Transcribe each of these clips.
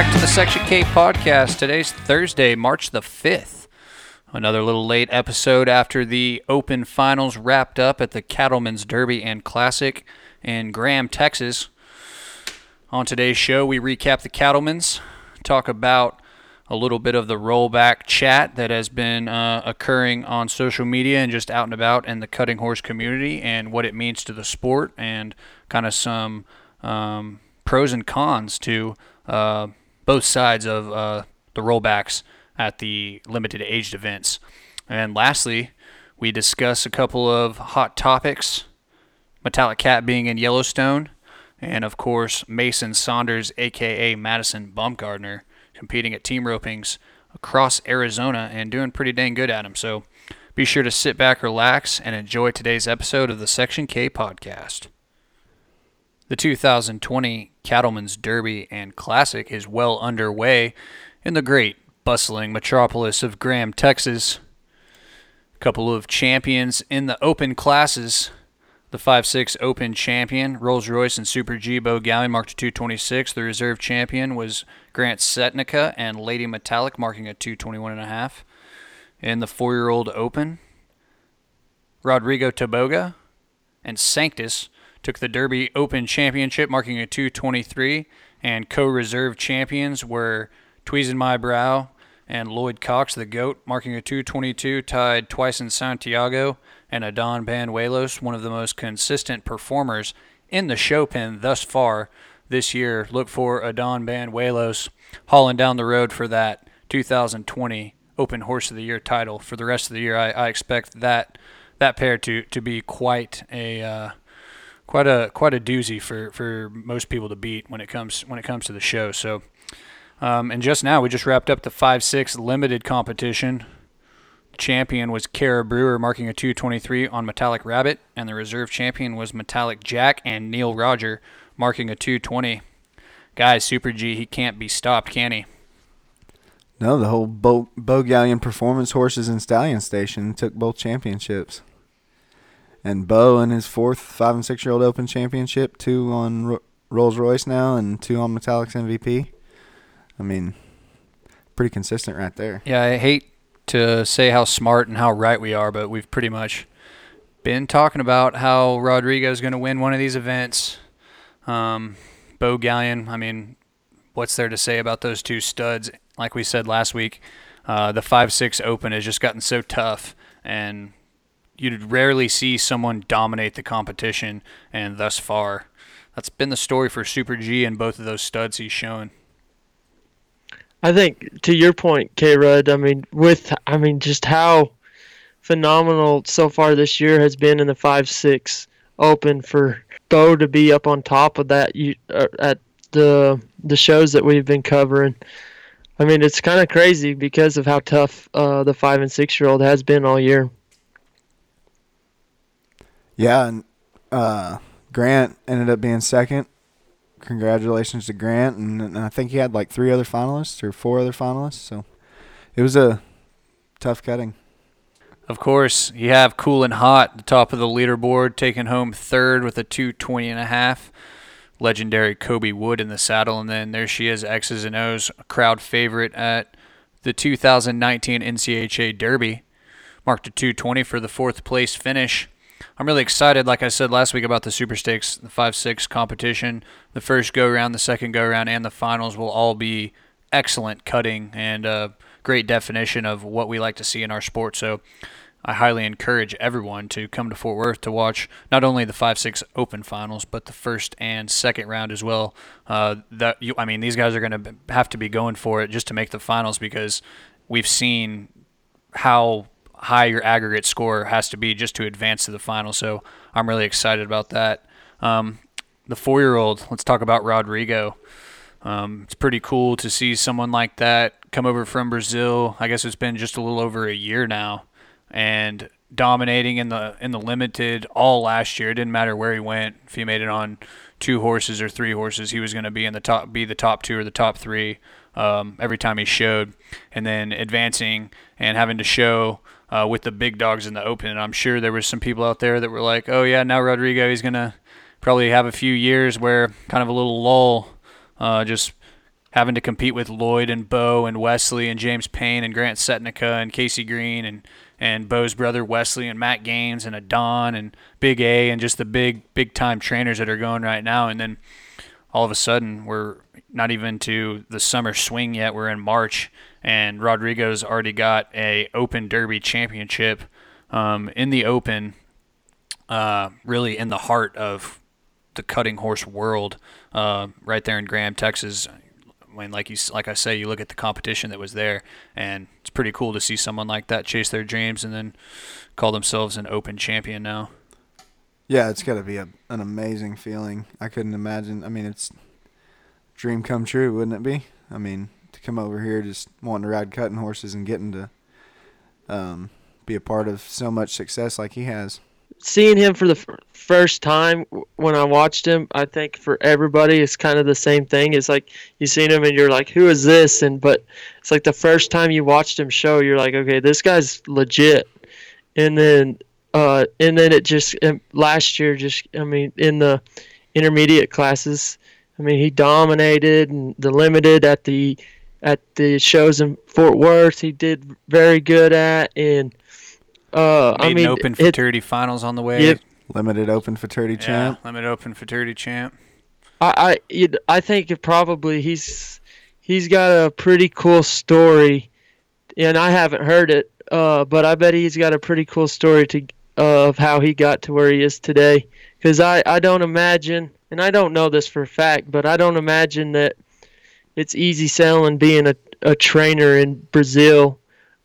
back to the Section K podcast. Today's Thursday, March the 5th. Another little late episode after the Open Finals wrapped up at the Cattlemen's Derby and Classic in Graham, Texas. On today's show, we recap the Cattlemen's, talk about a little bit of the rollback chat that has been uh, occurring on social media and just out and about in the cutting horse community and what it means to the sport and kind of some um, pros and cons to uh, both sides of uh, the rollbacks at the limited aged events. And lastly, we discuss a couple of hot topics Metallic Cat being in Yellowstone, and of course, Mason Saunders, aka Madison Bumgarner, competing at team ropings across Arizona and doing pretty dang good at them. So be sure to sit back, relax, and enjoy today's episode of the Section K podcast. The 2020 Cattlemen's Derby and Classic is well underway in the great, bustling metropolis of Graham, Texas. A couple of champions in the open classes. The 5-6 Open champion, Rolls Royce and Super G Beau Galyean, marked a 226. The reserve champion was Grant Setnica and Lady Metallic, marking a 221.5. In the four year old Open, Rodrigo Taboga and Sanctus took the Derby Open Championship, marking a 223, and co-reserve champions were Tweezing My Brow and Lloyd Cox, the GOAT, marking a 222, tied twice in Santiago, and Adan Banuelos, one of the most consistent performers in the show pen thus far this year. Look for Adan Banuelos hauling down the road for that 2020 Open Horse of the Year title. For the rest of the year, I, I expect that that pair to, to be quite a uh, quite a quite a doozy for, for most people to beat when it comes when it comes to the show. So, um, and just now we just wrapped up the five six limited competition. Champion was Kara Brewer, marking a 223 on Metallic Rabbit, and the reserve champion was Metallic Jack and Neil Roger, marking a 220. Guys, Super G, he can't be stopped, can he? No, the whole Beau, Beau Galyean Performance Horses and Stallion Station took both championships and Beau in his fourth five and six year old Open Championship, two on Ro- Rolls Royce now, and two on Metallics MVP. I mean, pretty consistent right there. Yeah, I hate to say how smart and how right we are, but we've pretty much been talking about how Rodrigo is going to win one of these events. Um, Beau Galyean, I mean, what's there to say about those two studs? Like we said last week, uh, the 5 6 Open has just gotten so tough, and you'd rarely see someone dominate the competition, and thus far, that's been the story for Super G and both of those studs he's shown. I think to your point, K Rudd, I mean, with I mean, just how phenomenal so far this year has been in the five six open for Beau to be up on top of that you uh, at the the shows that we've been covering. I mean, it's kind of crazy because of how tough uh, the five and six year old has been all year. Yeah, and uh, Grant ended up being second. Congratulations to Grant, and, and, I think he had like three other finalists or four other finalists. So it was a tough cutting. Of course, you have Cool and Hot, the top of the leaderboard, taking home third with a 220 and a half. Legendary Kobie Wood in the saddle, and then there she is, X's and O's crowd favorite at the 2019 NCHA Derby, marked a 220 for the fourth place finish. I'm really excited, like I said last week, about the Super Stakes, the 5 6 competition. The first go round, the second go round, and the finals will all be excellent cutting and a great definition of what we like to see in our sport. So I highly encourage everyone to come to Fort Worth to watch not only the 5 6 open finals, but the first and second round as well. Uh, that you, I mean, these guys are going to have to be going for it just to make the finals because we've seen how high your aggregate score has to be just to advance to the final. So I'm really excited about that. Um, the four year old, let's talk about Rodrigo. Um, it's pretty cool to see someone like that come over from Brazil. I guess it's been just a little over a year now, and dominating in the in the limited all last year. It didn't matter where he went. If he made it on two horses or three horses, he was going to be in the top, be the top two or the top three um, every time he showed. And then advancing and having to show uh, with the big dogs in the open. And I'm sure there was some people out there that were like, "Oh yeah, now Rodrigo he's gonna probably have a few years where kind of a little lull, uh, just having to compete with Lloyd and Beau and Wesley and James Payne and Grant Setnica and Casey Green and and Beau's brother Wesley and Matt Gaines and Adan and Big A and just the big big time trainers that are going right now. And then all of a sudden we're not even to the summer swing yet. We're in March and Rodrigo's already got a Open Derby championship um, in the Open uh, really in the heart of the cutting horse world uh, right there in Graham Texas I mean, like you, like I say, you look at the competition that was there, and it's pretty cool to see someone like that chase their dreams and then call themselves an Open champion now. Yeah, it's got to be a, an amazing feeling. I couldn't imagine. I mean, it's dream come true, wouldn't it be? I mean, come over here just wanting to ride cutting horses and getting to um, be a part of so much success like he has seeing him for the f- first time when I watched him, I think for everybody it's kind of the same thing. It's like you seen him and you're like, who is this? And but it's like the first time you watched him show, you're like, okay, this guy's legit. And then uh, and then it just last year, just I mean, in the intermediate classes, I mean, he dominated and the limited at the at the shows in Fort Worth. He did very good at and uh, I mean, open futurity it, finals on the way. Yep. Limited open futurity yeah, champ. Limited open futurity champ. I I I think probably he's he's got a pretty cool story, and I haven't heard it. Uh, but I bet he's got a pretty cool story to uh, of how he got to where he is today. Because I I don't imagine, and I don't know this for a fact, but I don't imagine that it's easy selling being a a trainer in Brazil,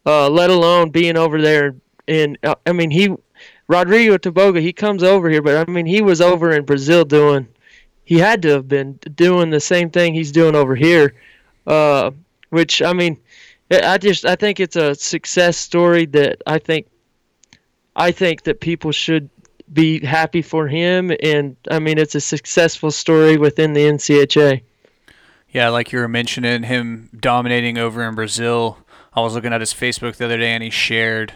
uh, let alone being over there and uh, I mean he Rodrigo Taboga he comes over here, but I mean he was over in Brazil doing he had to have been doing the same thing he's doing over here, uh, which I mean I just I think it's a success story that I think I think that people should be happy for him and I mean it's a successful story within the NCHA. Yeah, like you were mentioning him dominating over in Brazil. I was looking at his Facebook the other day and he shared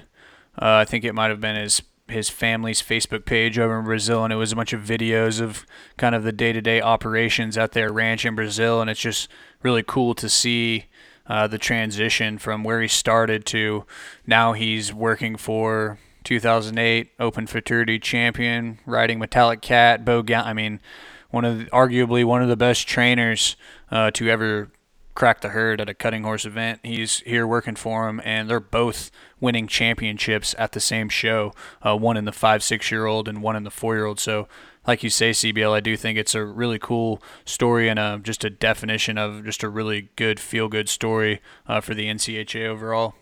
uh, I think it might have been his his family's Facebook page over in Brazil, and it was a bunch of videos of kind of the day-to-day operations at their ranch in Brazil, and it's just really cool to see uh, the transition from where he started to now he's working for 2008 Open Futurity Champion, riding Metallic Cat, Beau. Ga- I mean, one of the, arguably one of the best trainers uh, to ever crack the herd at a cutting horse event. He's here working for him, and they're both winning championships at the same show. Uh, one in the five, six year old, and one in the four year old. So, like you say, CBL, I do think it's a really cool story and a, just a definition of just a really good feel good story uh, for the NCHA overall.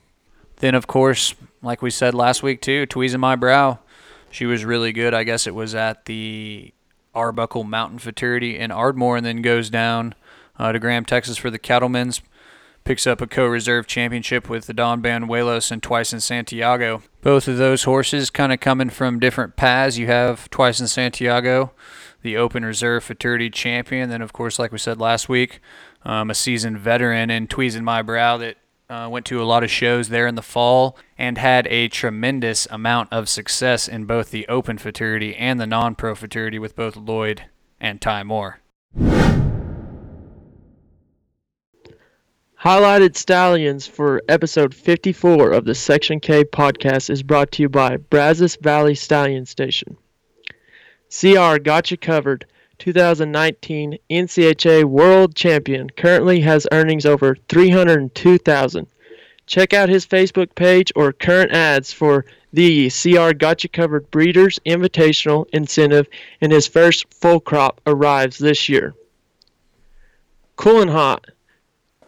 Then, of course, like we said last week too, Tweezing My Brow. She was really good. I guess it was at the Arbuckle Mountain Futurity in Ardmore, and then goes down uh, to Graham, Texas for the Cattlemen's. Picks up a co-reserve championship with the Don Banuelos and Twice in Santiago. Both of those horses kind of coming from different paths. You have Twice in Santiago, the Open Reserve Futurity champion. Then, of course, like we said last week, um, a seasoned veteran in Tweezing My Brow that uh, went to a lot of shows there in the fall and had a tremendous amount of success in both the Open Futurity and the non-pro Futurity with both Lloyd and Ty Moore. Highlighted Stallions for episode 54 of the Section K podcast is brought to you by Brazos Valley Stallion Station. CR Gotcha covered. 2019 NCHA World Champion currently has earnings over 302,000. Check out his Facebook page or current ads for the CR Gotcha Covered Breeders Invitational Incentive, and his first full crop arrives this year. Cool and Hot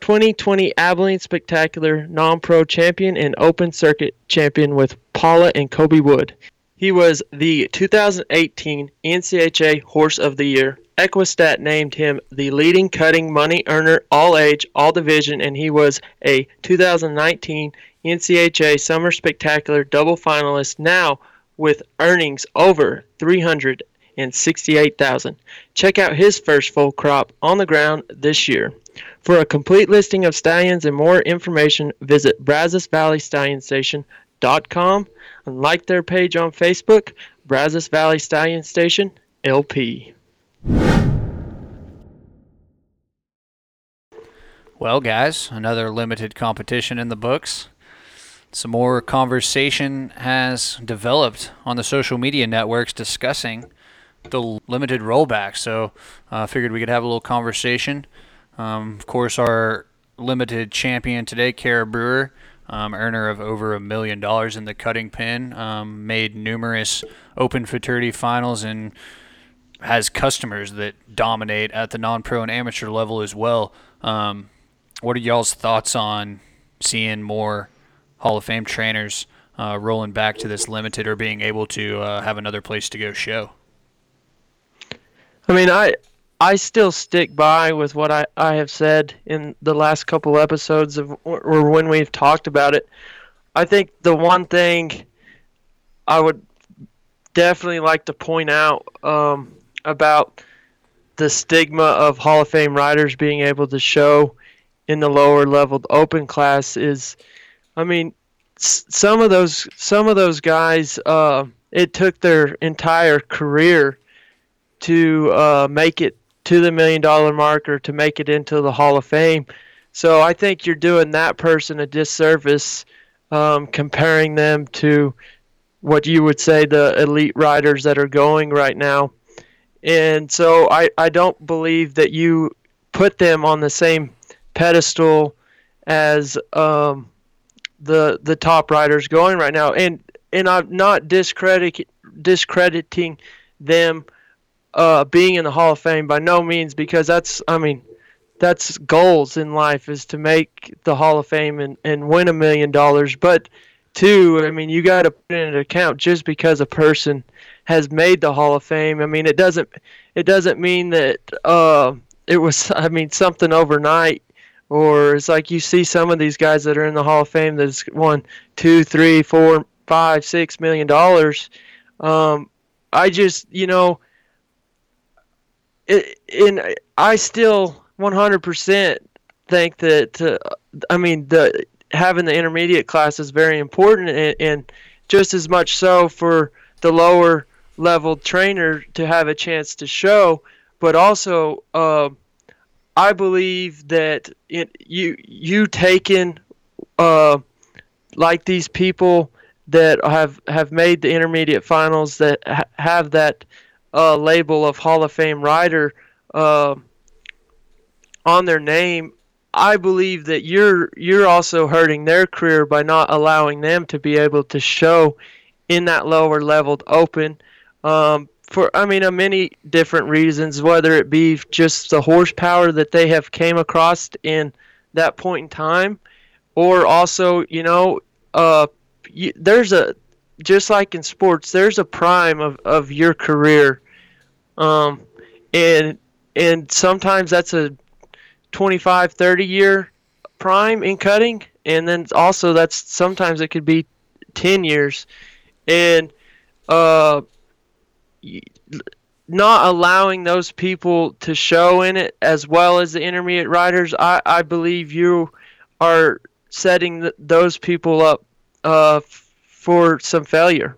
2020 Abilene Spectacular non-pro champion and open circuit champion with Paula and Kobie Wood. He was the 2018 NCHA Horse of the Year. Equistat named him the leading cutting money earner all age, all division, and he was a 2019 NCHA Summer Spectacular double finalist now with earnings over 368,000. Check out his first full crop on the ground this year. For a complete listing of stallions and more information, visit Brazos Valley Stallion Station.com and like their page on Facebook, Brazos Valley Stallion Station LP. Well, guys, another limited competition in the books. Some more conversation has developed on the social media networks discussing the limited rollback. So I uh, figured we could have a little conversation. Um, of course, our limited champion today, Kara Brewer, um, earner of over a million dollars in the cutting pin, um, made numerous open futurity finals and has customers that dominate at the non-pro and amateur level as well. Um, what are y'all's thoughts on seeing more Hall of Fame trainers uh, rolling back to this limited or being able to uh, have another place to go show? I mean, I I still stick by with what I, I have said in the last couple episodes of or when we've talked about it. I think the one thing I would definitely like to point out um, about the stigma of Hall of Fame riders being able to show in the lower leveled open class is, I mean, some of those some of those guys, uh, it took their entire career to uh, make it to the million dollar mark or to make it into the Hall of Fame. So I think you're doing that person a disservice um, comparing them to what you would say the elite riders that are going right now. And so I, I don't believe that you put them on the same pedestal as um, the the top riders going right now, and and I'm not discredit discrediting them uh, being in the Hall of Fame by no means because that's I mean that's goals in life is to make the Hall of Fame and, and win a million dollars. But two, I mean you got to put into account just because a person has made the Hall of Fame. I mean it doesn't it doesn't mean that uh, it was I mean something overnight or it's like you see some of these guys that are in the Hall of Fame that's won two, three, four, five, six million dollars. Um, I just, you know, and I still 100% think that, uh, I mean, the having the intermediate class is very important, and, and just as much so for the lower level trainer to have a chance to show, but also. Uh, I believe that it, you you taken uh, like these people that have have made the intermediate finals that ha- have that uh, label of Hall of Fame rider uh, on their name. I believe that you're you're also hurting their career by not allowing them to be able to show in that lower leveled open. Um, for I mean, a many different reasons, whether it be just the horsepower that they have came across in that point in time, or also, you know, uh, you, there's a just like in sports, there's a prime of, of your career, um, and and sometimes that's a 25, 30 year prime in cutting, and then also that's sometimes it could be 10 years, and uh not allowing those people to show in it as well as the intermediate riders, I, I believe you are setting th- those people up uh, for some failure.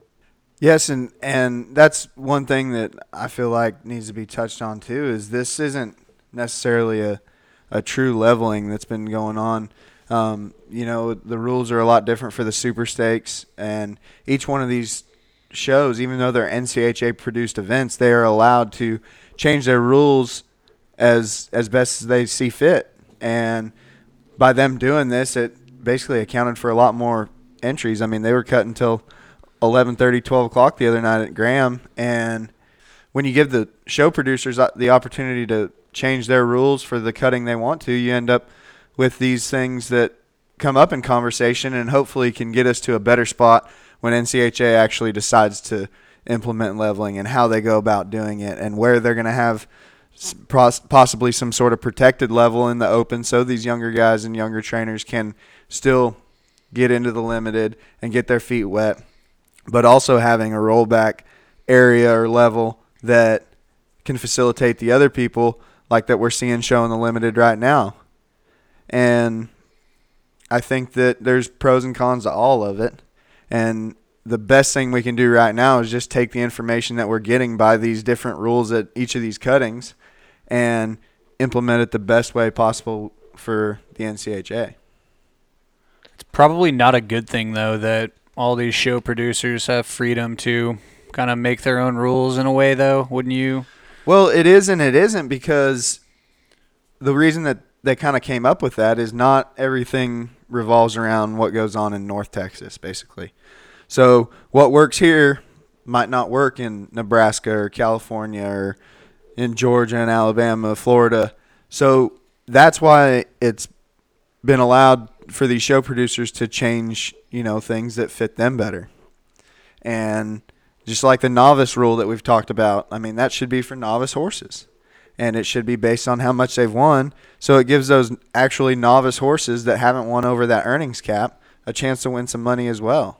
Yes, and and that's one thing that I feel like needs to be touched on too. Is this isn't necessarily a a true leveling that's been going on. Um, you know, the rules are a lot different for the super stakes, and each one of these shows, even though they're NCHA produced events, they are allowed to change their rules as as best as they see fit. And by them doing this, it basically accounted for a lot more entries. I mean, they were cut until 11:30, 12 o'clock the other night at Graham, and when you give the show producers the opportunity to change their rules for the cutting they want to, you end up with these things that come up in conversation and hopefully can get us to a better spot when NCHA actually decides to implement leveling and how they go about doing it and where they're going to have possibly some sort of protected level in the open so these younger guys and younger trainers can still get into the limited and get their feet wet but also having a rollback area or level that can facilitate the other people like that we're seeing showing the limited right now and I think that there's pros and cons to all of it and the best thing we can do right now is just take the information that we're getting by these different rules at each of these cuttings and implement it the best way possible for the NCHA. Probably not a good thing though that all these show producers have freedom to kind of make their own rules in a way though, wouldn't you? Well, it is and it isn't because the reason that they kind of came up with that is not everything revolves around what goes on in North Texas, basically. So what works here might not work in Nebraska or California or in Georgia and Alabama, Florida. So that's why it's been allowed for these show producers to change, you know, things that fit them better. And just like the novice rule that we've talked about, I mean, that should be for novice horses. And it should be based on how much they've won. So it gives those actually novice horses that haven't won over that earnings cap a chance to win some money as well.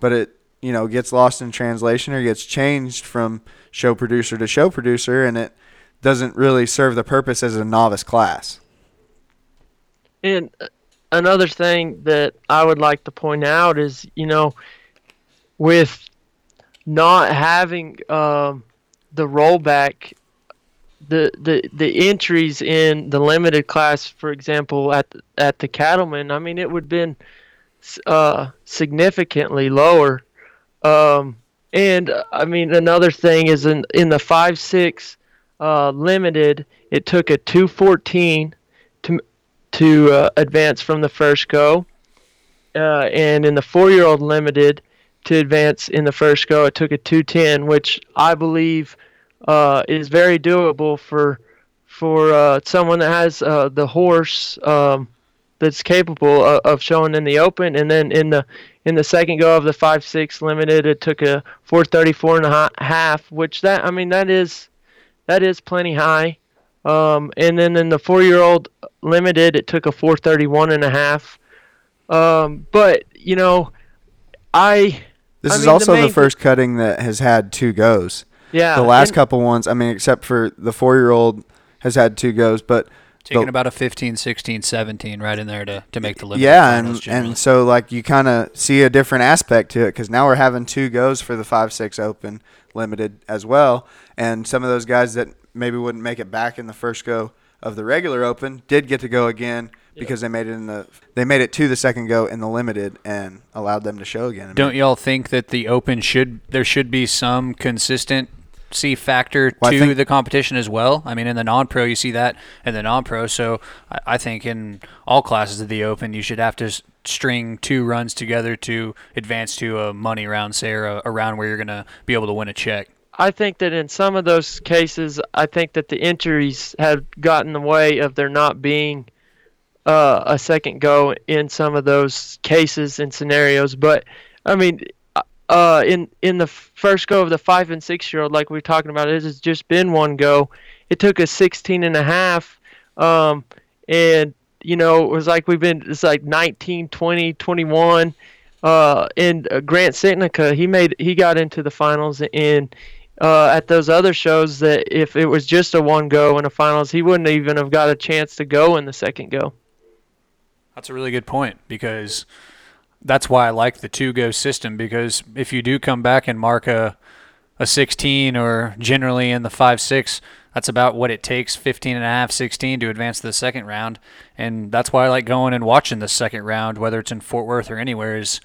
But it, you know, gets lost in translation or gets changed from show producer to show producer and it doesn't really serve the purpose as a novice class. And uh, another thing that I would like to point out is, you know, with not having um, the rollback, the, the the entries in the limited class, for example, at the, at the cattlemen, I mean, it would have been uh, significantly lower. Um, and I mean, another thing is in in the five six uh, limited, it took a two fourteen to uh, advance from the first go, uh, and in the four year old limited to advance in the first go, it took a two ten, which I believe uh, is very doable for for uh, someone that has uh, the horse. Um, that's capable of, of showing in the open. And then in the in the second go of the five six limited, it took a 434 and a half, which that I mean that is that is plenty high. Um, and then in the four year old limited, it took a 431 and a half. Um, but you know, I this I is mean, also the, the, main first cutting that has had two goes. yeah the last and- couple ones, I mean, except for the four year old has had two goes, but Taking The- about a 15, 16, 17 right in there to, to make the limit. yeah, and generally. and so like you kind of see a different aspect to it because now we're having two goes for the five six open limited as well, and some of those guys that maybe wouldn't make it back in the first go of the regular open did get to go again because they made it in the they made it to the second go in the limited and allowed them to show again. I mean, Don't y'all think that the Open should there should be some consistent consistency factor Well, to think- the competition as well? I mean, in the non-pro, you see that in the non-pro. So I, I think in all classes of the Open, you should have to s- string two runs together to advance to a money round, say, or a, a round where you're gonna be able to win a check. I think that in some of those cases, I think that the injuries have gotten in the way of there not being uh, a second go in some of those cases and scenarios. But I mean, uh, in in the first go of the five and six year old, like we are talking about, it has just been one go. It took us 16 and a half, um, and you know it was like we've been it's like 19, 20, 21. Uh, and uh, Grant Setnica, he made he got into the finals and uh, at those other shows that if it was just a one go in a finals, he wouldn't even have got a chance to go in the second go. That's a really good point because that's why I like the two go system because if you do come back and mark a a 16 or generally in the 5 6 that's about what it takes 15 and a half 16 to advance to the second round and that's why I like going and watching the second round whether it's in Fort Worth or anywhere is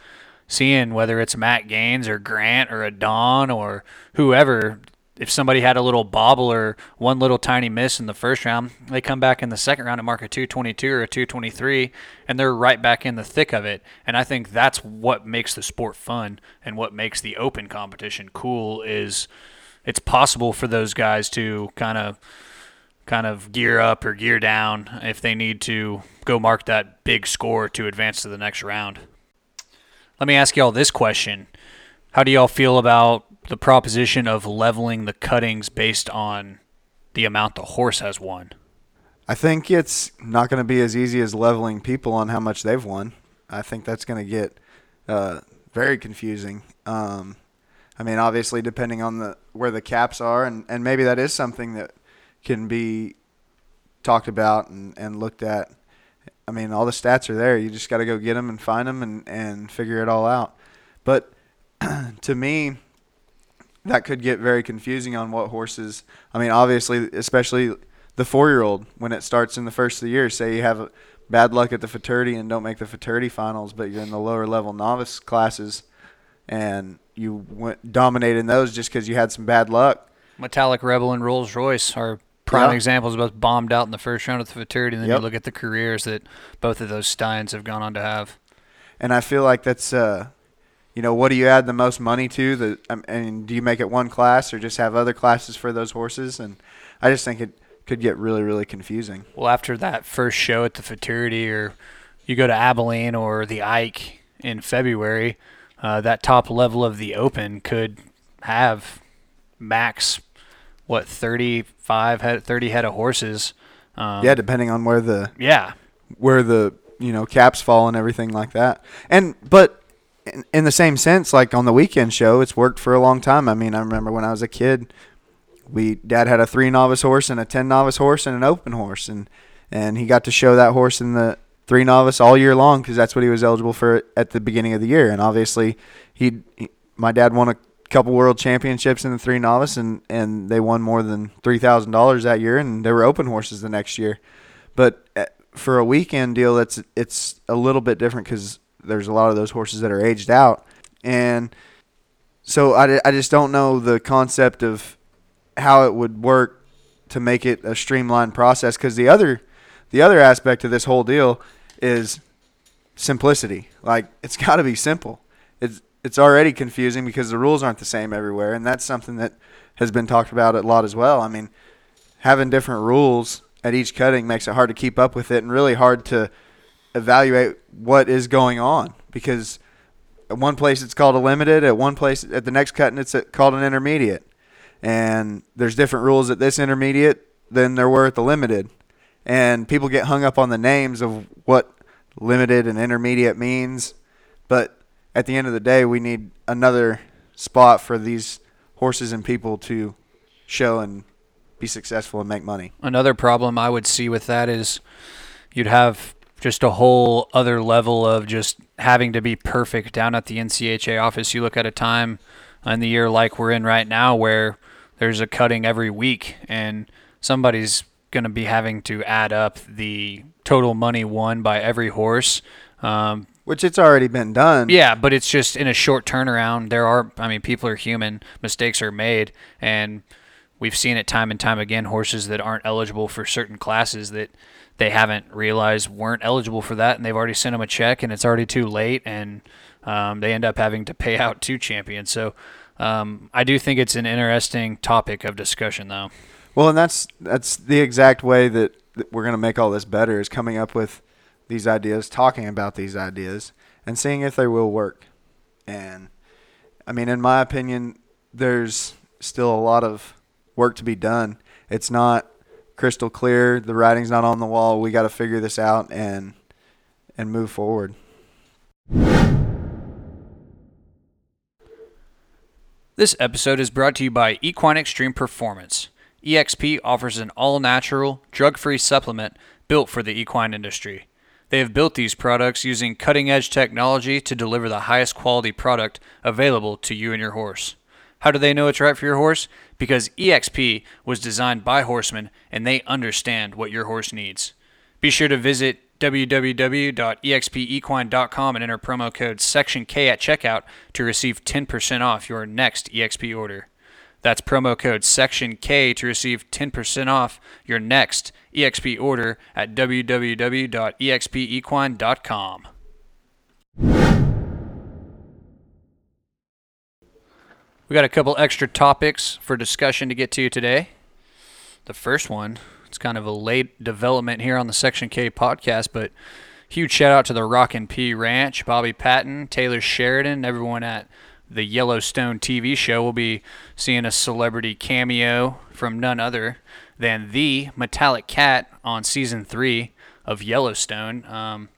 seeing whether it's Matt Gaines or Grant or a Don or whoever if somebody had a little bobble or one little tiny miss in the first round, they come back in the second round and mark a 222 or a 223, and they're right back in the thick of it. And I think that's what makes the sport fun and what makes the open competition cool is it's possible for those guys to kind of kind of gear up or gear down if they need to go mark that big score to advance to the next round. Let me ask y'all this question. How do y'all feel about the proposition of leveling the cuttings based on the amount the horse has won? I think it's not going to be as easy as leveling people on how much they've won. I think that's going to get uh, very confusing. Um, I mean, obviously, depending on the where the caps are, and, and maybe that is something that can be talked about and, and looked at. I mean, all the stats are there. You just got to go get them and find them and, and figure it all out. But to me, that could get very confusing on what horses. I mean, obviously, especially the four year old when it starts in the first of the year. Say you have bad luck at the futurity and don't make the futurity finals, but you're in the lower level novice classes and you went dominated in those just because you had some bad luck. Metallic Rebel and Rolls Royce are prime Yeah. examples both bombed out in the first round of the futurity. And then Yep. you look at the careers that both of those Steins have gone on to have. And I feel like that's, uh, you know, what do you add the most money to? The um, and do you make it one class or just have other classes for those horses? And I just think it could get really, really confusing. Well, after that first show at the futurity, or you go to Abilene or the Ike in February, uh, that top level of the Open could have max what 35 head, 30 head of horses. Um, yeah, depending on where the yeah, where the you know caps fall and everything like that. And but in, in the same sense, like on the weekend show, it's worked for a long time. I mean, I remember when I was a kid, we dad had a three novice horse and a ten novice horse and an open horse, and and he got to show that horse in the three novice all year long because that's what he was eligible for at the beginning of the year. And obviously, he, he my dad won a couple world championships in the three novice, and and they won more than three thousand dollars that year, and they were open horses the next year. But uh, for a weekend deal, it's it's a little bit different because there's a lot of those horses that are aged out, and so I, I just don't know the concept of how it would work to make it a streamlined process. Because the other the other aspect of this whole deal is simplicity. Like it's got to be simple. It's it's already confusing because the rules aren't the same everywhere, and that's something that has been talked about a lot as well. I mean, having different rules at each cutting makes it hard to keep up with it, and really hard to evaluate what is going on because at one place it's called a limited, at one place at the next cutting it's called an intermediate, and there's different rules at this intermediate than there were at the limited, and people get hung up on the names of what limited and intermediate means, but at the end of the day, we need another spot for these horses and people to show and be successful and make money. Another problem I would see with that is you'd have just a whole other level of just having to be perfect down at the NCHA office. You look at a time in the year like we're in right now where there's a cutting every week and somebody's going to be having to add up the total money won by every horse. Um, Which it's already been done. yeah, but it's just in a short turnaround. There are, I mean, people are human. Mistakes are made, and we've seen it time and time again. Horses that aren't eligible for certain classes that they haven't realized weren't eligible for that, and they've already sent them a check, and it's already too late, and um, they end up having to pay out two champions. So um, I do think it's an interesting topic of discussion, though. Well, and that's that's the exact way that, that we're going to make all this better is coming up with these ideas, talking about these ideas, and seeing if they will work. And I mean, in my opinion, there's still a lot of work to be done. It's not crystal clear. The writing's not on the wall. We got to figure this out and and move forward. This episode is brought to you by Equine Extreme Performance. EXP offers an all natural, drug free supplement built for the equine industry. They have built these products using cutting edge technology to deliver the highest quality product available to you and your horse. How do they know it's right for your horse? Because EXP was designed by horsemen and they understand what your horse needs. Be sure to visit www.expequine.com and enter promo code section K at checkout to receive 10% off your next EXP order. That's promo code section K to receive 10% off your next EXP order at www.expequine.com. We got a couple extra topics for discussion to get to today. The first one, it's kind of a late development here on the Section K podcast, but huge shout out to the Rocking P Ranch, Bobby Patton, Taylor Sheridan, everyone at the Yellowstone TV show we'll be seeing a celebrity cameo from none other than the Metallic Cat on season three of Yellowstone. Um,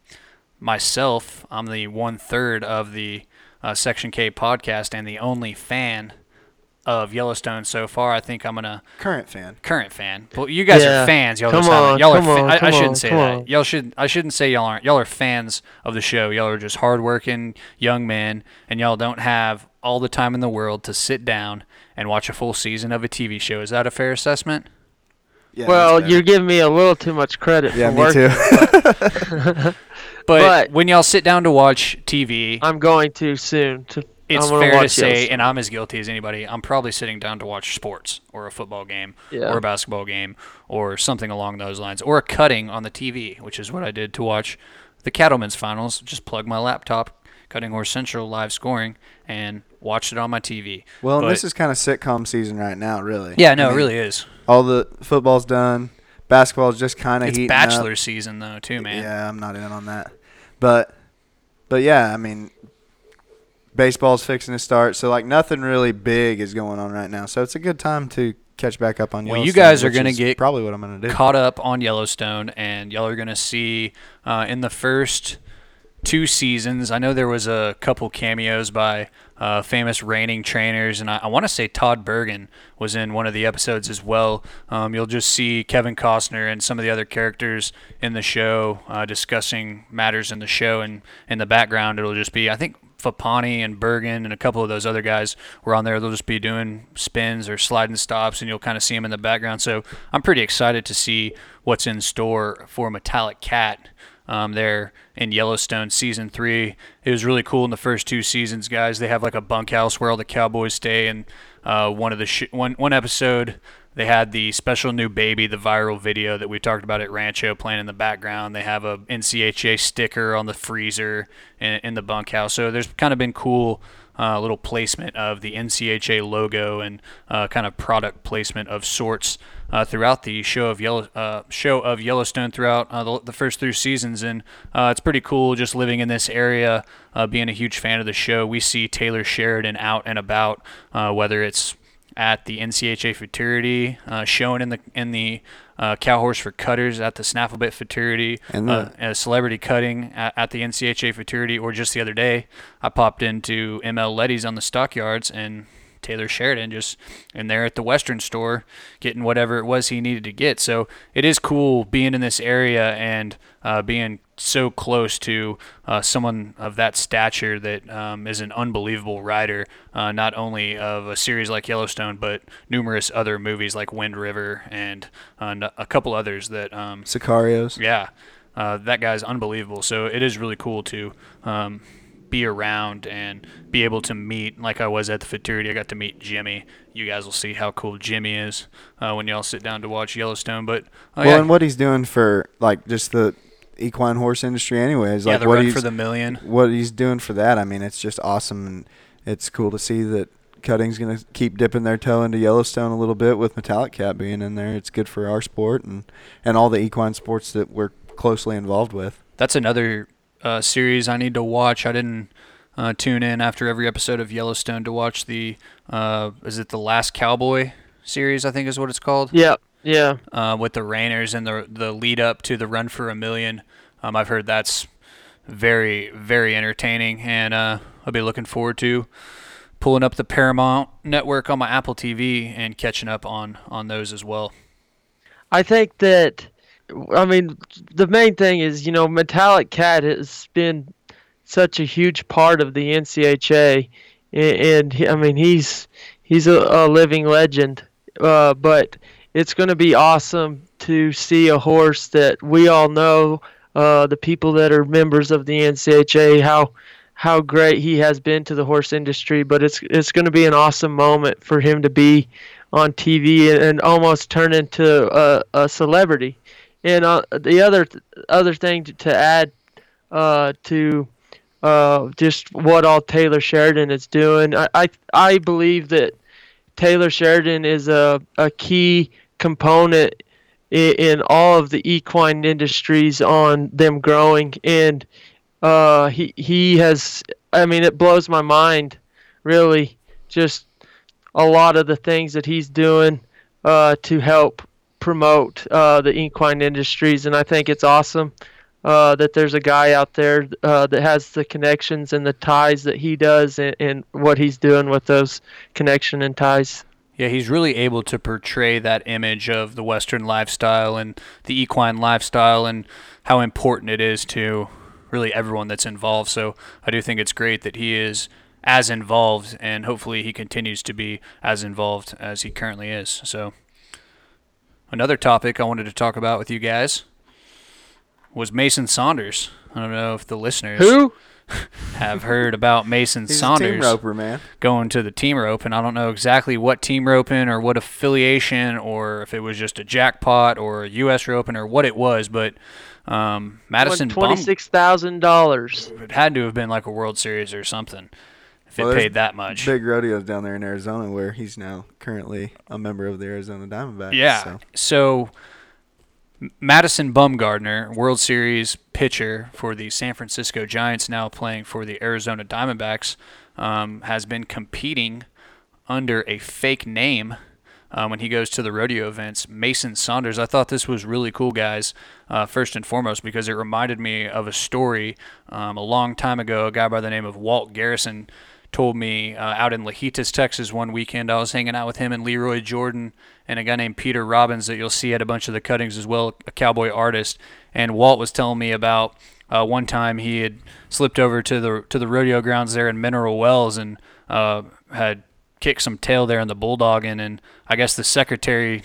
myself, I'm the one third of the uh, Section K podcast and the only fan of Yellowstone so far. I think I'm gonna Current fan. current fan. Well, you guys Yeah. are fans. Y'all Come just on, Y'all are. come fa- on, I, I shouldn't on, say that. on. Y'all should. I shouldn't say y'all aren't. Y'all are fans of the show. Y'all are just hardworking young men, and y'all don't have all the time in the world to sit down and watch a full season of a TV show. Is that a fair assessment? Yeah, well, you're giving me a little too much credit Yeah, for me working. too. But, But- when y'all sit down to watch TV, I'm going to soon. To it's I'm fair to say, Yellowstone. and I'm as guilty as anybody, I'm probably sitting down to watch sports or a football game Yeah. or a basketball game or something along those lines or a cutting on the TV, which is what I did to watch the Cattlemen's finals. Just plug my laptop, Cutting Horse Central live scoring, and watched it on my TV. well, But- this is kind of sitcom season right now, really. Yeah, no, I it really is. All the football's done. Basketball's just kind of It's heating bachelor up. season though, too, man. Yeah, I'm not in on that. But but yeah, I mean baseball's fixing to start, so like nothing really big is going on right now. So it's a good time to catch back up on Well, you guys are gonna get probably what I'm going to do. caught up on Yellowstone, and y'all are gonna see uh, in the first two seasons. I know there was a couple cameos by uh, famous reining trainers, and I, I want to say Todd Bergen was in one of the episodes as well. Um, you'll just see Kevin Costner and some of the other characters in the show uh, discussing matters in the show, and in the background it'll just be I think Fappani and Bergen and a couple of those other guys were on there. They'll just be doing spins or sliding stops, and you'll kind of see them in the background. So I'm pretty excited to see what's in store for Metallic Cat um, there in Yellowstone season three. It was really cool in the first two seasons, guys. They have like a bunkhouse where all the cowboys stay, and uh, one of the sh- one one episode they had the special new baby, the viral video that we talked about at Rancho playing in the background. They have a NCHA sticker on the freezer in, in the bunkhouse. So there's kind of been cool uh, little placement of the NCHA logo and uh, kind of product placement of sorts uh, throughout the show of Yellow uh, show of Yellowstone throughout uh, the, the first three seasons, and uh, it's pretty cool just living in this area, being a huge fan of the show. We see Taylor Sheridan out and about, whether it's at the NCHA Futurity, uh, showing in the in the uh, Cow Horse for Cutters at the Snafflebit Futurity, And uh, the- a celebrity cutting at, at the NCHA Futurity, or just the other day, I popped into M.L. Leddy's on the Stockyards and Taylor Sheridan just in there at the Western store getting whatever it was he needed to get. So it is cool being in this area and uh, being so close to uh, someone of that stature that um, is an unbelievable writer, uh, not only of a series like Yellowstone, but numerous other movies like Wind River and uh, a couple others that um, Sicarios. yeah, uh, that guy's unbelievable. So it is really cool to um, be around and be able to meet. Like I was at the Futurity, I got to meet Jimmy. You guys will see how cool Jimmy is uh, when y'all sit down to watch Yellowstone. But oh, well, yeah, and what he's doing for like just the equine horse industry, anyways. yeah, like the what run he's for the million. what he's doing for that. I mean, it's just awesome, and it's cool to see that Cutting's gonna keep dipping their toe into Yellowstone a little bit with Metallic Cat being in there. It's good for our sport and and all the equine sports that we're closely involved with. That's another uh, series I need to watch. I didn't uh, tune in after every episode of Yellowstone to watch the uh, is it the Last Cowboy series? I think is what it's called. Yeah, yeah. uh, with the reiners and the the lead up to the Run for a Million. Um, I've heard that's very very entertaining, and uh, I'll be looking forward to pulling up the Paramount Network on my Apple TV and catching up on on those as well. I think that, I mean, the main thing is, you know, Metallic Cat has been such a huge part of the NCHA, and he, I mean, he's he's a, a living legend. Uh, but it's going to be awesome to see a horse that we all know, uh, the people that are members of the NCHA, how how great he has been to the horse industry. But it's it's going to be an awesome moment for him to be on TV and, and almost turn into a, a celebrity. And uh, the other other thing to, to add uh, to uh, just what all Taylor Sheridan is doing, I, I I believe that Taylor Sheridan is a, a key component in, in all of the equine industries on them growing. And uh, he he has I mean it blows my mind really just a lot of the things that he's doing uh, to help promote uh, the equine industries and I think it's awesome uh, that there's a guy out there uh, that has the connections and the ties that he does and, and what he's doing with those connection and ties. Yeah, he's really able to portray that image of the Western lifestyle and the equine lifestyle and how important it is to really everyone that's involved. So I do think it's great that he is as involved and hopefully he continues to be as involved as he currently is. So another topic I wanted to talk about with you guys was Mason Saunders. I don't know if the listeners Who? have heard about Mason He's a team Saunders roper, man. going to the team rope, and I don't know exactly what team roping or what affiliation or if it was just a jackpot or a U.S. roping or what it was, but um, Madison twenty Bum six thousand dollars. it had to have been like a World Series or something if Well, it paid that much. Big rodeos down there in Arizona where he's now currently a member of the Arizona Diamondbacks. Yeah. So. So, Madison Bumgarner, World Series pitcher for the San Francisco Giants, now playing for the Arizona Diamondbacks, um, has been competing under a fake name uh, when he goes to the rodeo events. Mason Saunders. I thought this was really cool, guys. Uh, first and foremost, because it reminded me of a story um, a long time ago. A guy by the name of Walt Garrison told me uh, out in Lajitas, Texas, one weekend. I was hanging out with him and Lee Roy Jordan and a guy named Peter Robbins that you'll see at a bunch of the cuttings as well, a cowboy artist. And Walt was telling me about uh, one time he had slipped over to the to the rodeo grounds there in Mineral Wells and uh, had kicked some tail there in the bulldogging. And I guess the secretary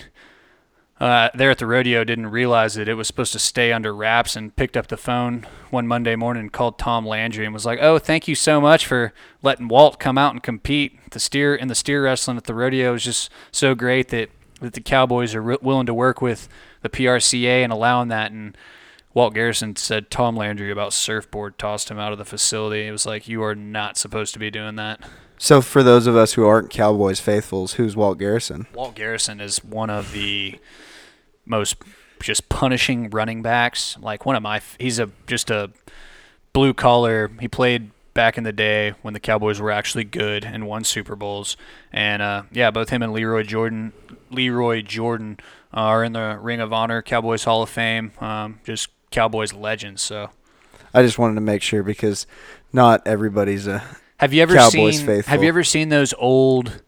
uh, there at the rodeo didn't realize that it was supposed to stay under wraps and picked up the phone one Monday morning and called Tom Landry and was like, "Oh, thank you so much for letting Walt come out and compete. The steer in the steer wrestling at the rodeo is just so great that that the Cowboys are re- willing to work with the PRCA and allowing that." And Walt Garrison said Tom Landry about surfboard tossed him out of the facility. It was like you are not supposed to be doing that. So for those of us who aren't Cowboys faithfuls, who's Walt Garrison? Walt Garrison is one of the most just punishing running backs. Like one of my, he's a just a blue collar. He played back in the day when the Cowboys were actually good and won Super Bowls. And uh, yeah, both him and Lee Roy Jordan, Lee Roy Jordan are in the Ring of Honor, Cowboys Hall of Fame. Um, just Cowboys legends. So I just wanted to make sure because not everybody's a Have you ever Cowboys seen faithful. Have you ever seen those old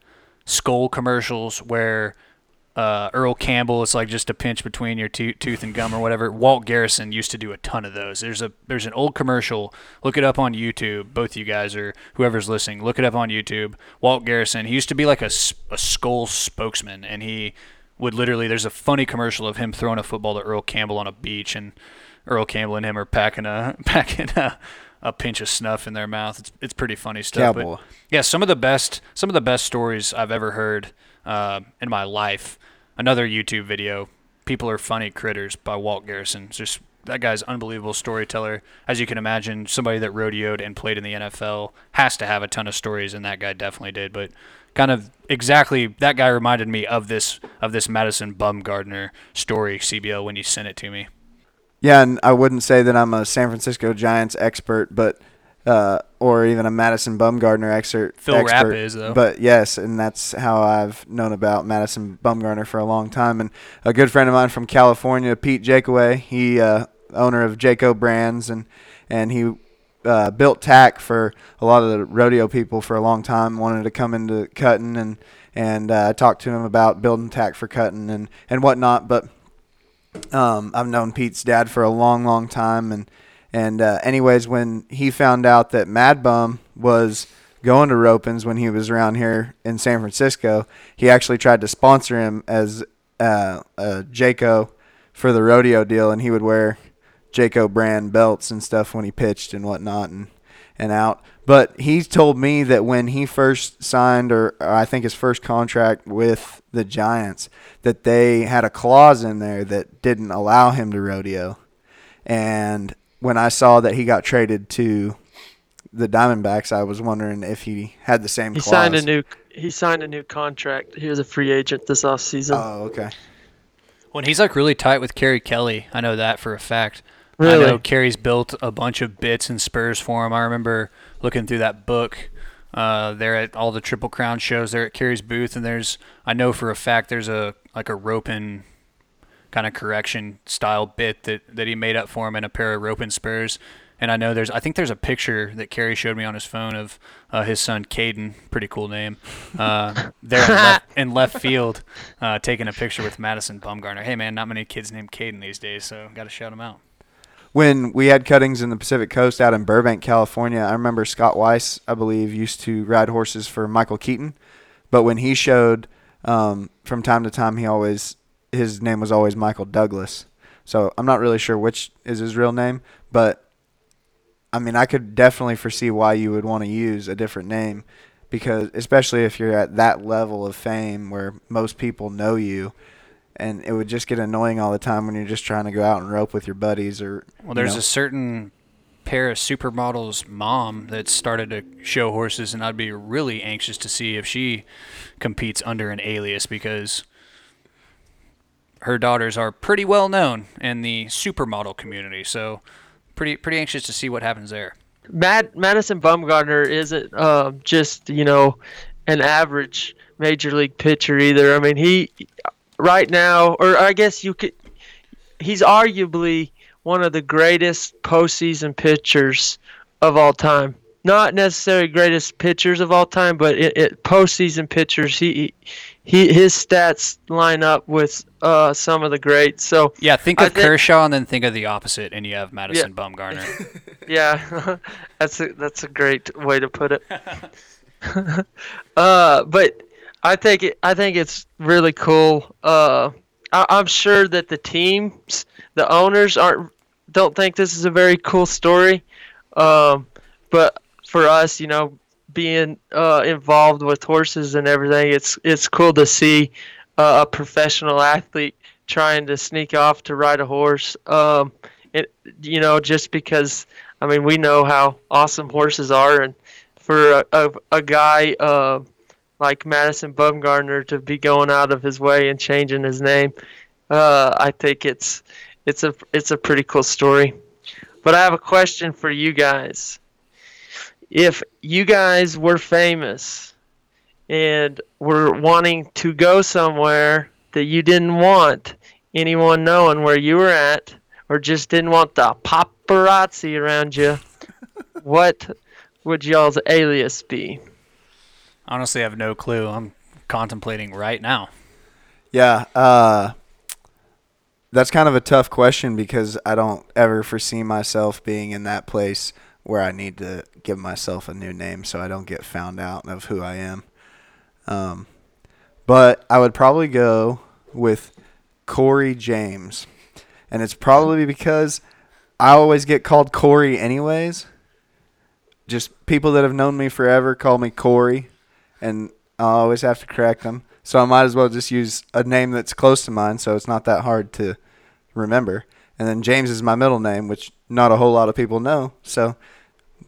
Skoal commercials where uh, Earl Campbell is like just a pinch between your to- tooth and gum or whatever? Walt Garrison used to do a ton of those. There's a there's an old commercial. Look it up on YouTube. Both you guys or whoever's listening, look it up on YouTube. Walt Garrison. He used to be like a, a Skoal spokesman, and he would literally. There's a funny commercial of him throwing a football to Earl Campbell on a beach, and Earl Campbell and him are packing a packing a, a pinch of snuff in their mouth. It's it's pretty funny stuff. but- yeah, some of the best some of the best stories I've ever heard uh, in my life. Another YouTube video, "People Are Funny Critters" by Walt Garrison. Just that guy's unbelievable storyteller. As you can imagine, somebody that rodeoed and played in the NFL has to have a ton of stories, and that guy definitely did. But kind of exactly that guy reminded me of this of this Madison Bumgarner story, CBL, when you sent it to me. Yeah, and I wouldn't say that I'm a San Francisco Giants expert, but uh, or even a Madison Bumgarner expert. Phil Rapp is, though. But yes, and that's how I've known about Madison Bumgarner for a long time. And a good friend of mine from California, Pete Jakeway, he uh, owner of Jaco Brands, and and he uh, built tack for a lot of the rodeo people for a long time. Wanted to come into cutting, and and uh, I talked to him about building tack for cutting and and whatnot, but. Um, I've known Pete's dad for a long, long time, and and uh, anyways, when he found out that Mad Bum was going to Ropens when he was around here in San Francisco, he actually tried to sponsor him as uh, a Jaco for the rodeo deal, and he would wear Jaco brand belts and stuff when he pitched and whatnot, and and out. But he told me that when he first signed, or, or I think his first contract with the Giants, that they had a clause in there that didn't allow him to rodeo. And when I saw that he got traded to the Diamondbacks, I was wondering if he had the same He clause. signed a new he signed a new contract. He was a free agent this offseason. Oh, okay. When he's like really tight with Kerry Kelly, I know that for a fact. Really? I know Kerry's built a bunch of bits and spurs for him. I remember looking through that book uh, there at all the Triple Crown shows there at Kerry's booth, and there's I know for a fact there's a like a roping kind of correction style bit that, that he made up for him in a pair of roping spurs. And I know there's I think there's a picture that Kerry showed me on his phone of uh, his son Caden, pretty cool name, uh, there in left, in left field, uh, taking a picture with Madison Bumgarner. Hey man, not many kids named Caden these days, so got to shout him out. when we had cuttings in the Pacific Coast out in Burbank, California, I remember Scott Weiss, I believe, used to ride horses for Michael Keaton. But when he showed, um, from time to time, he always his name was always Michael Douglas. So I'm not really sure which is his real name, but I mean, I could definitely foresee why you would want to use a different name because especially if you're at that level of fame where most people know you and it would just get annoying all the time when you're just trying to go out and rope with your buddies or Well, there's you know. a certain pair of supermodels mom that started to show horses, and I'd be really anxious to see if she competes under an alias because her daughters are pretty well known in the supermodel community. So, pretty pretty anxious to see what happens there. Matt Madison Bumgarner isn't uh, just you know an average major league pitcher either. I mean, he right now, or I guess you could, he's arguably one of the greatest postseason pitchers of all time. Not necessarily greatest pitchers of all time, but it, it postseason pitchers. He, he his stats line up with uh, some of the greats. So Yeah, think of think- Kershaw and then think of the opposite, and you have Madison Bumgarner. Yeah, that's a that's a great way to put it. uh, but I think it, I think it's really cool. Uh, I, I'm sure that the teams, the owners, aren't don't think this is a very cool story. Um, but for us, you know, being uh, involved with horses and everything, it's it's cool to see uh, a professional athlete trying to sneak off to ride a horse. Um, it, you know, just because I mean we know how awesome horses are, and for a, a, a guy uh, like Madison Bumgarner to be going out of his way and changing his name, uh, I think it's it's a it's a pretty cool story. But I have a question for you guys. If you guys were famous and were wanting to go somewhere that you didn't want anyone knowing where you were at, or just didn't want the paparazzi around you, what would y'all's alias be? Honestly, I have no clue. I'm contemplating right now. Yeah, uh, that's kind of a tough question because I don't ever foresee myself being in that place where I need to give myself a new name so I don't get found out of who I am. Um, but I would probably go with Corey James, and it's probably because I always get called Corey anyways. Just people that have known me forever call me Corey, and I always have to correct them. So I might as well just use a name that's close to mine, so it's not that hard to remember. And then James is my middle name, which not a whole lot of people know, so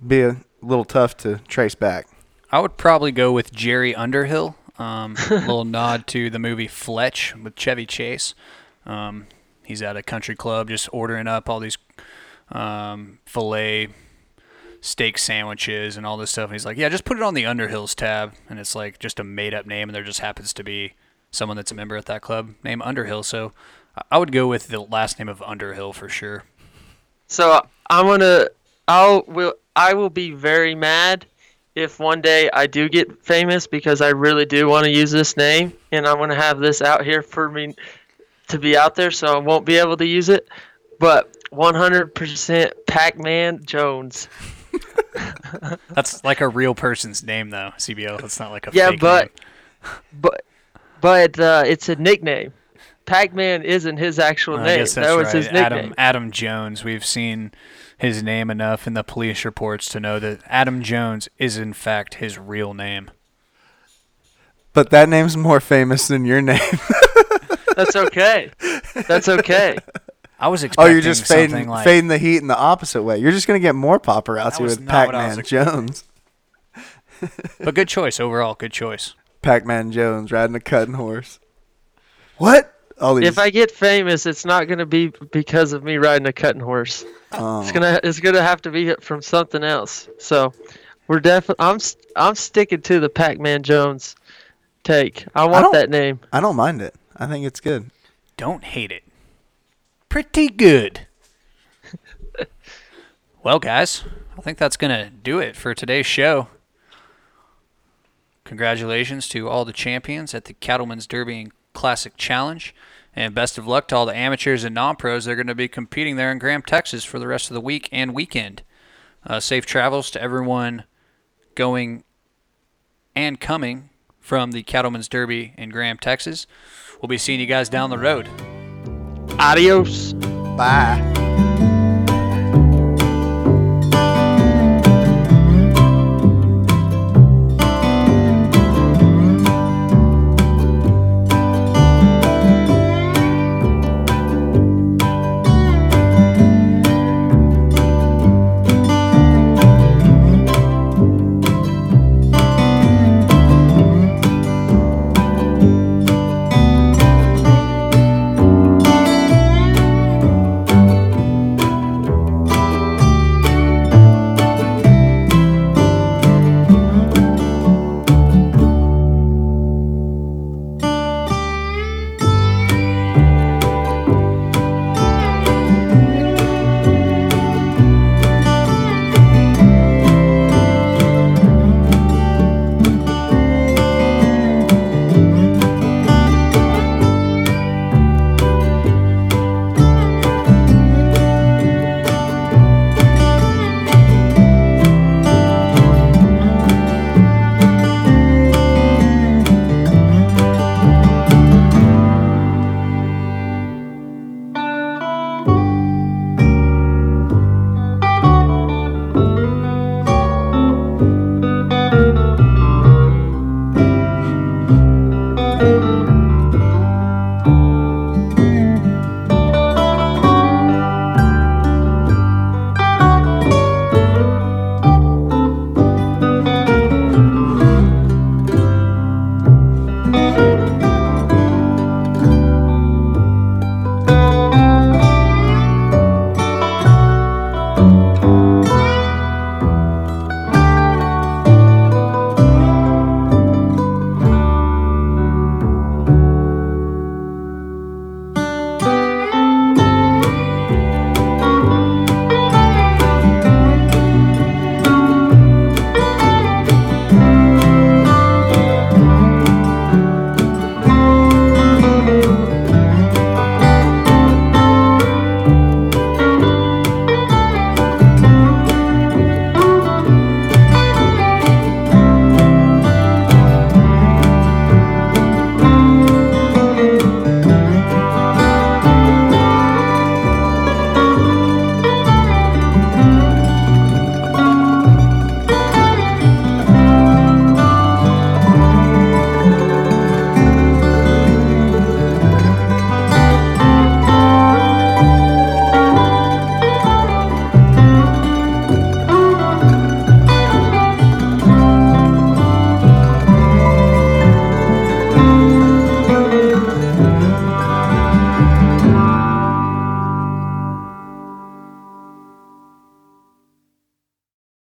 be a little tough to trace back. I would probably go with Jerry Underhill. Um, a little nod to the movie Fletch with Chevy Chase. Um, he's at a country club just ordering up all these um, filet steak sandwiches and all this stuff. And he's like, "Yeah, just put it on the Underhills tab." And it's like just a made-up name, and there just happens to be someone that's a member at that club named Underhill. So I- I would go with the last name of Underhill for sure. So I'm gonna, I'll will I will be very mad if one day I do get famous because I really do want to use this name and I'm gonna have this out here for me to be out there, so I won't be able to use it. But 100% Pac-Man Jones. That's like a real person's name, though. CBO. That's not like a Yeah, fake but name. but but uh, it's a nickname. Pac-Man isn't his actual I name. That was right. his nickname. Adam Adam Jones. We've seen his name enough in the police reports to know that Adam Jones is in fact his real name. But that name's more famous than your name. That's okay. That's okay. I was expecting. Something like. Oh, you're just something fading, like fading the heat in the opposite way. You're just gonna get more paparazzi That was with not what I was Pac-Man Jones. but good choice overall. Good choice. Pac-Man Jones riding a cutting horse. What? All these. If I get famous, it's not gonna be because of me riding a cutting horse. oh. It's gonna it's gonna have to be from something else. So we're definitely I'm I'm sticking to the Pac-Man Jones take. I want don't- that name. I don't mind it. I think it's good. Don't hate it. Pretty good. well, guys, I think that's going to do it for today's show. Congratulations to all the champions at the Cattlemen's Derby and Classic Challenge. And best of luck to all the amateurs and non pros They're going to be competing there in Graham, Texas for the rest of the week and weekend. Uh, safe travels to everyone going and coming from the Cattlemen's Derby in Graham, Texas. We'll be seeing you guys down the road. Adios. Bye.